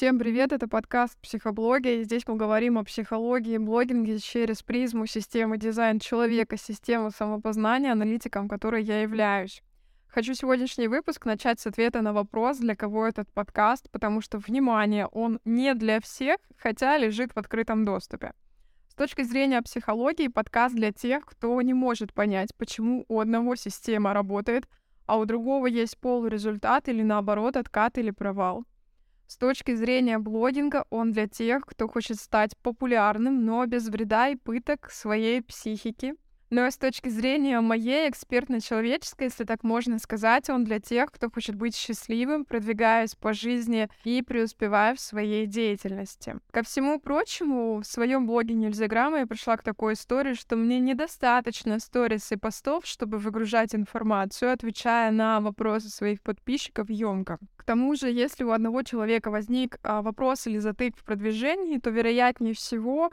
Всем привет, это подкаст «Психоблоги», и здесь мы говорим о психологии, блогинге через призму системы дизайн человека, системы самопознания, аналитиком которой я являюсь. Хочу сегодняшний выпуск начать с ответа на вопрос, для кого этот подкаст, потому что, внимание, он не для всех, хотя лежит в открытом доступе. С точки зрения психологии, подкаст для тех, кто не может понять, почему у одного система работает, а у другого есть полурезультат или наоборот откат или провал. С точки зрения блогинга он для тех, кто хочет стать популярным, но без вреда и пыток своей психики — но с точки зрения моей экспертно-человеческой, если так можно сказать, он для тех, кто хочет быть счастливым, продвигаясь по жизни и преуспевая в своей деятельности. Ко всему прочему, в своем блоге Нельзяграмма я пришла к такой истории, что мне недостаточно сторис и постов, чтобы выгружать информацию, отвечая на вопросы своих подписчиков емко. К тому же, если у одного человека возник а, вопрос или затык в продвижении, то вероятнее всего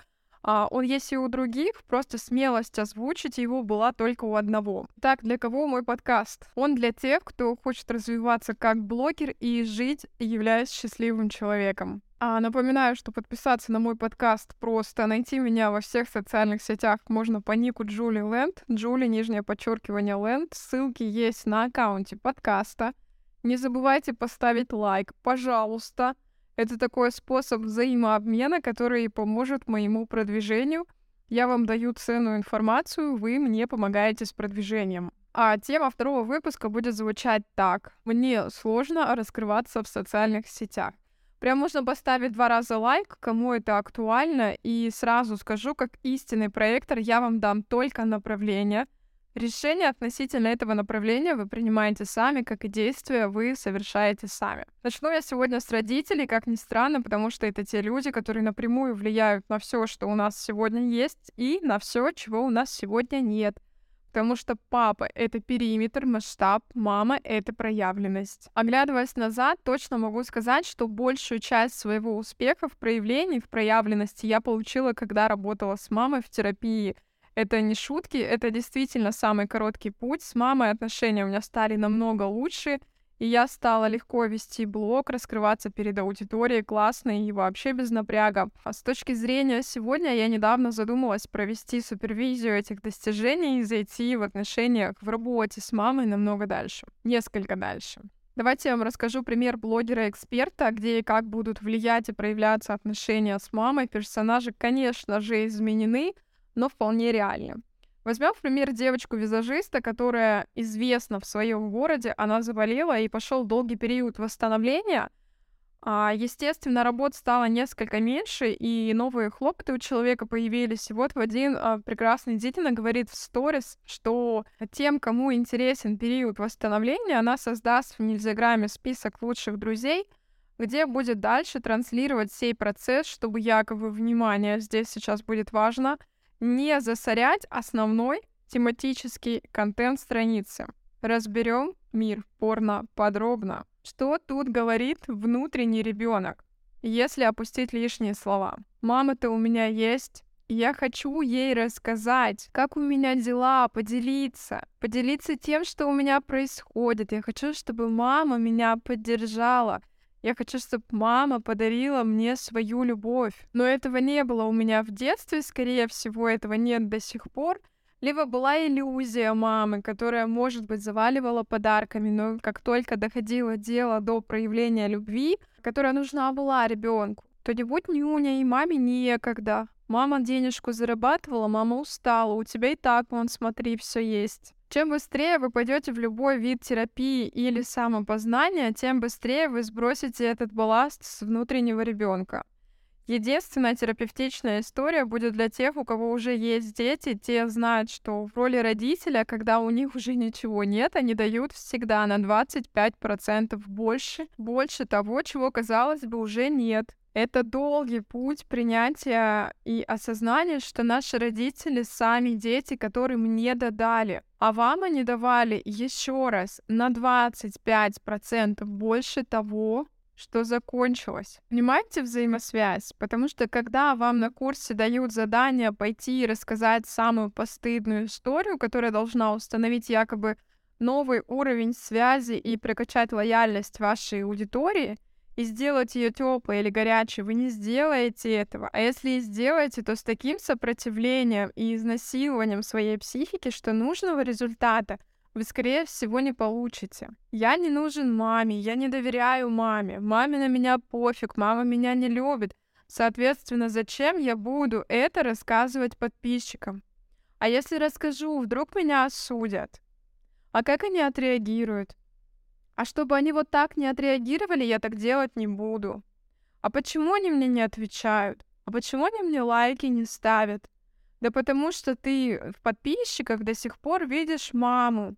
он есть и у других, просто смелость озвучить его была только у одного. Так, для кого мой подкаст? Он для тех, кто хочет развиваться как блогер и жить, являясь счастливым человеком. А напоминаю, что подписаться на мой подкаст просто. Найти меня во всех социальных сетях можно по нику Джули Лэнд. Джули, нижнее подчеркивание Лэнд. Ссылки есть на аккаунте подкаста. Не забывайте поставить лайк, пожалуйста. Это такой способ взаимообмена, который поможет моему продвижению. Я вам даю ценную информацию, вы мне помогаете с продвижением. А тема второго выпуска будет звучать так. Мне сложно раскрываться в социальных сетях. Прям можно поставить два раза лайк, кому это актуально, и сразу скажу, как истинный проектор, я вам дам только направление — Решение относительно этого направления вы принимаете сами, как и действия вы совершаете сами. Начну я сегодня с родителей, как ни странно, потому что это те люди, которые напрямую влияют на все, что у нас сегодня есть, и на все, чего у нас сегодня нет. Потому что папа — это периметр, масштаб, мама — это проявленность. Оглядываясь назад, точно могу сказать, что большую часть своего успеха в проявлении, в проявленности я получила, когда работала с мамой в терапии — это не шутки, это действительно самый короткий путь. С мамой отношения у меня стали намного лучше, и я стала легко вести блог, раскрываться перед аудиторией классно и вообще без напряга. А с точки зрения сегодня я недавно задумалась провести супервизию этих достижений и зайти в отношениях в работе с мамой намного дальше, несколько дальше. Давайте я вам расскажу пример блогера-эксперта, где и как будут влиять и проявляться отношения с мамой. Персонажи, конечно же, изменены, но вполне реально. Возьмем, в пример, девочку-визажиста, которая известна в своем городе, она заболела и пошел долгий период восстановления. А, естественно, работ стало несколько меньше, и новые хлопоты у человека появились. И вот в один а, прекрасный день она говорит в сторис, что тем, кому интересен период восстановления, она создаст в Нельзяграме список лучших друзей, где будет дальше транслировать сей процесс, чтобы якобы, внимание, здесь сейчас будет важно — не засорять основной тематический контент страницы. Разберем мир порно подробно. Что тут говорит внутренний ребенок? Если опустить лишние слова. Мама-то у меня есть, я хочу ей рассказать, как у меня дела, поделиться. Поделиться тем, что у меня происходит. Я хочу, чтобы мама меня поддержала. Я хочу, чтобы мама подарила мне свою любовь. Но этого не было у меня в детстве, скорее всего, этого нет до сих пор. Либо была иллюзия мамы, которая, может быть, заваливала подарками, но как только доходило дело до проявления любви, которая нужна была ребенку, то не будь нюня и маме некогда. Мама денежку зарабатывала, мама устала, у тебя и так, вон, смотри, все есть. Чем быстрее вы пойдете в любой вид терапии или самопознания, тем быстрее вы сбросите этот балласт с внутреннего ребенка. Единственная терапевтичная история будет для тех, у кого уже есть дети. Те знают, что в роли родителя, когда у них уже ничего нет, они дают всегда на 25% больше, больше того, чего, казалось бы, уже нет. Это долгий путь принятия и осознания, что наши родители сами дети, которым не додали. А вам они давали еще раз на 25% больше того, что закончилось. Понимаете взаимосвязь? Потому что когда вам на курсе дают задание пойти и рассказать самую постыдную историю, которая должна установить якобы новый уровень связи и прокачать лояльность вашей аудитории, и сделать ее теплой или горячей, вы не сделаете этого. А если и сделаете, то с таким сопротивлением и изнасилованием своей психики, что нужного результата вы, скорее всего, не получите. Я не нужен маме, я не доверяю маме, маме на меня пофиг, мама меня не любит. Соответственно, зачем я буду это рассказывать подписчикам? А если расскажу, вдруг меня осудят? А как они отреагируют? А чтобы они вот так не отреагировали, я так делать не буду. А почему они мне не отвечают? А почему они мне лайки не ставят? Да потому что ты в подписчиках до сих пор видишь маму.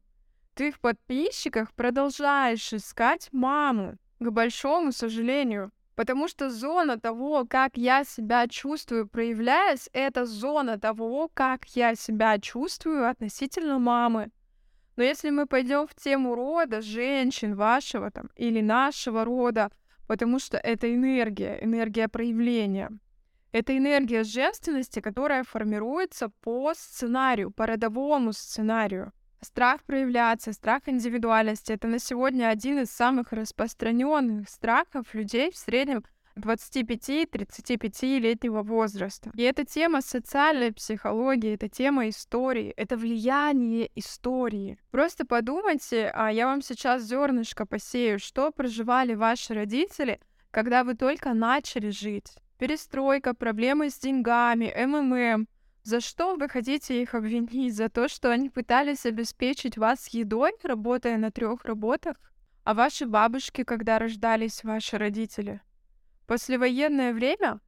Ты в подписчиках продолжаешь искать маму, к большому сожалению. Потому что зона того, как я себя чувствую, проявляясь, это зона того, как я себя чувствую относительно мамы. Но если мы пойдем в тему рода, женщин вашего там или нашего рода, потому что это энергия, энергия проявления. Это энергия женственности, которая формируется по сценарию, по родовому сценарию. Страх проявляться, страх индивидуальности — это на сегодня один из самых распространенных страхов людей в среднем 25-35-летнего возраста. И это тема социальной психологии, это тема истории, это влияние истории. Просто подумайте, а я вам сейчас зернышко посею, что проживали ваши родители, когда вы только начали жить. Перестройка, проблемы с деньгами, МММ — за что вы хотите их обвинить? За то, что они пытались обеспечить вас едой, работая на трех работах? А ваши бабушки, когда рождались ваши родители? Послевоенное время?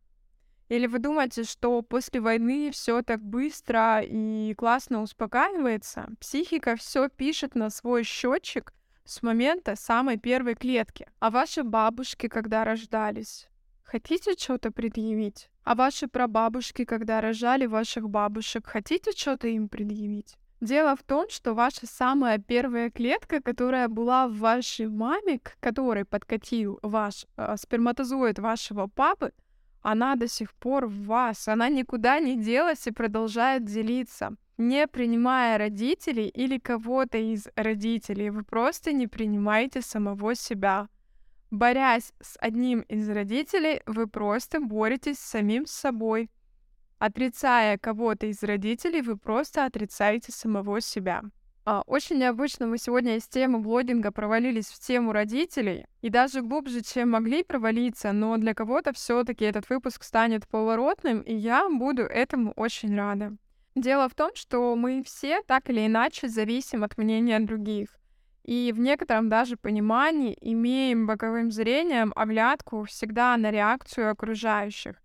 Или вы думаете, что после войны все так быстро и классно успокаивается? Психика все пишет на свой счетчик с момента самой первой клетки. А ваши бабушки, когда рождались? Хотите что-то предъявить? А ваши прабабушки, когда рожали ваших бабушек, хотите что-то им предъявить? Дело в том, что ваша самая первая клетка, которая была в вашей маме, к которой подкатил ваш э, сперматозоид вашего папы, она до сих пор в вас. Она никуда не делась и продолжает делиться. Не принимая родителей или кого-то из родителей, вы просто не принимаете самого себя. Борясь с одним из родителей, вы просто боретесь с самим собой. Отрицая кого-то из родителей, вы просто отрицаете самого себя. А, очень необычно мы сегодня из темы блогинга провалились в тему родителей, и даже глубже, чем могли провалиться, но для кого-то все таки этот выпуск станет поворотным, и я буду этому очень рада. Дело в том, что мы все так или иначе зависим от мнения других и в некотором даже понимании имеем боковым зрением оглядку всегда на реакцию окружающих.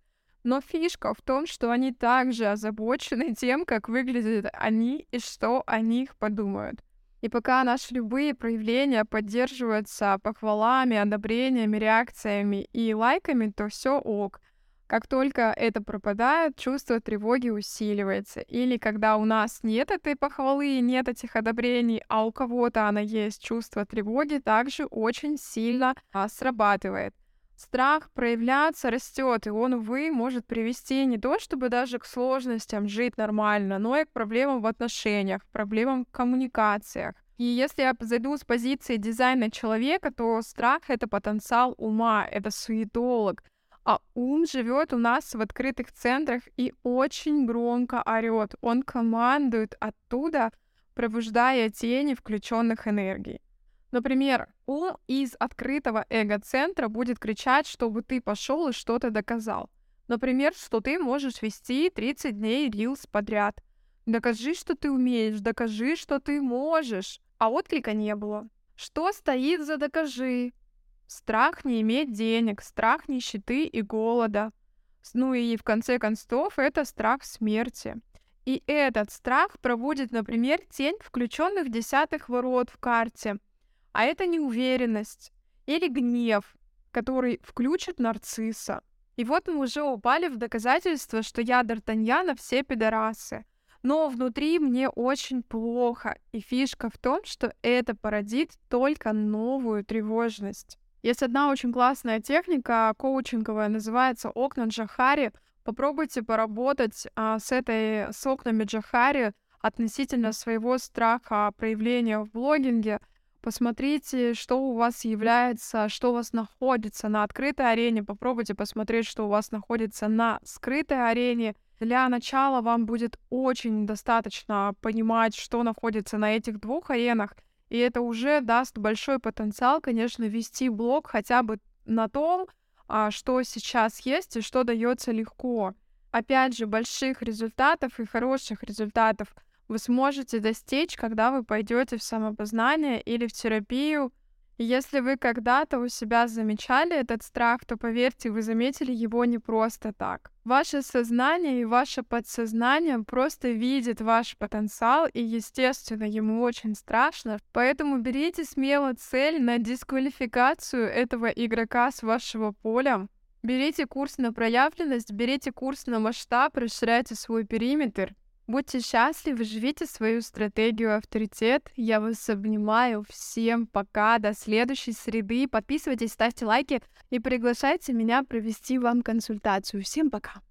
Но фишка в том, что они также озабочены тем, как выглядят они и что о них подумают. И пока наши любые проявления поддерживаются похвалами, одобрениями, реакциями и лайками, то все ок. Как только это пропадает, чувство тревоги усиливается. Или когда у нас нет этой похвалы, нет этих одобрений, а у кого-то она есть, чувство тревоги также очень сильно а, срабатывает. Страх проявляться растет, и он, увы, может привести не то чтобы даже к сложностям жить нормально, но и к проблемам в отношениях, проблемам в коммуникациях. И если я зайду с позиции дизайна человека, то страх — это потенциал ума, это суетолог — а ум живет у нас в открытых центрах и очень громко орет. Он командует оттуда, пробуждая тени включенных энергий. Например, ум из открытого эго-центра будет кричать, чтобы ты пошел и что-то доказал. Например, что ты можешь вести 30 дней рилс подряд. Докажи, что ты умеешь, докажи, что ты можешь. А отклика не было. Что стоит за докажи? Страх не иметь денег, страх нищеты и голода. Ну и в конце концов это страх смерти. И этот страх проводит, например, тень включенных десятых ворот в карте. А это неуверенность или гнев, который включит нарцисса. И вот мы уже упали в доказательство, что я Д'Артаньяна все пидорасы. Но внутри мне очень плохо. И фишка в том, что это породит только новую тревожность. Есть одна очень классная техника коучинговая, называется окна Джахари. Попробуйте поработать а, с этой с окнами Джахари относительно своего страха проявления в блогинге. Посмотрите, что у вас является, что у вас находится на открытой арене. Попробуйте посмотреть, что у вас находится на скрытой арене. Для начала вам будет очень достаточно понимать, что находится на этих двух аренах, и это уже даст большой потенциал, конечно, вести блог хотя бы на том, а, что сейчас есть и что дается легко. Опять же, больших результатов и хороших результатов – вы сможете достичь, когда вы пойдете в самопознание или в терапию. Если вы когда-то у себя замечали этот страх, то поверьте, вы заметили его не просто так. Ваше сознание и ваше подсознание просто видит ваш потенциал, и, естественно, ему очень страшно. Поэтому берите смело цель на дисквалификацию этого игрока с вашего поля. Берите курс на проявленность, берите курс на масштаб, расширяйте свой периметр. Будьте счастливы, живите свою стратегию авторитет. Я вас обнимаю. Всем пока. До следующей среды. Подписывайтесь, ставьте лайки и приглашайте меня провести вам консультацию. Всем пока.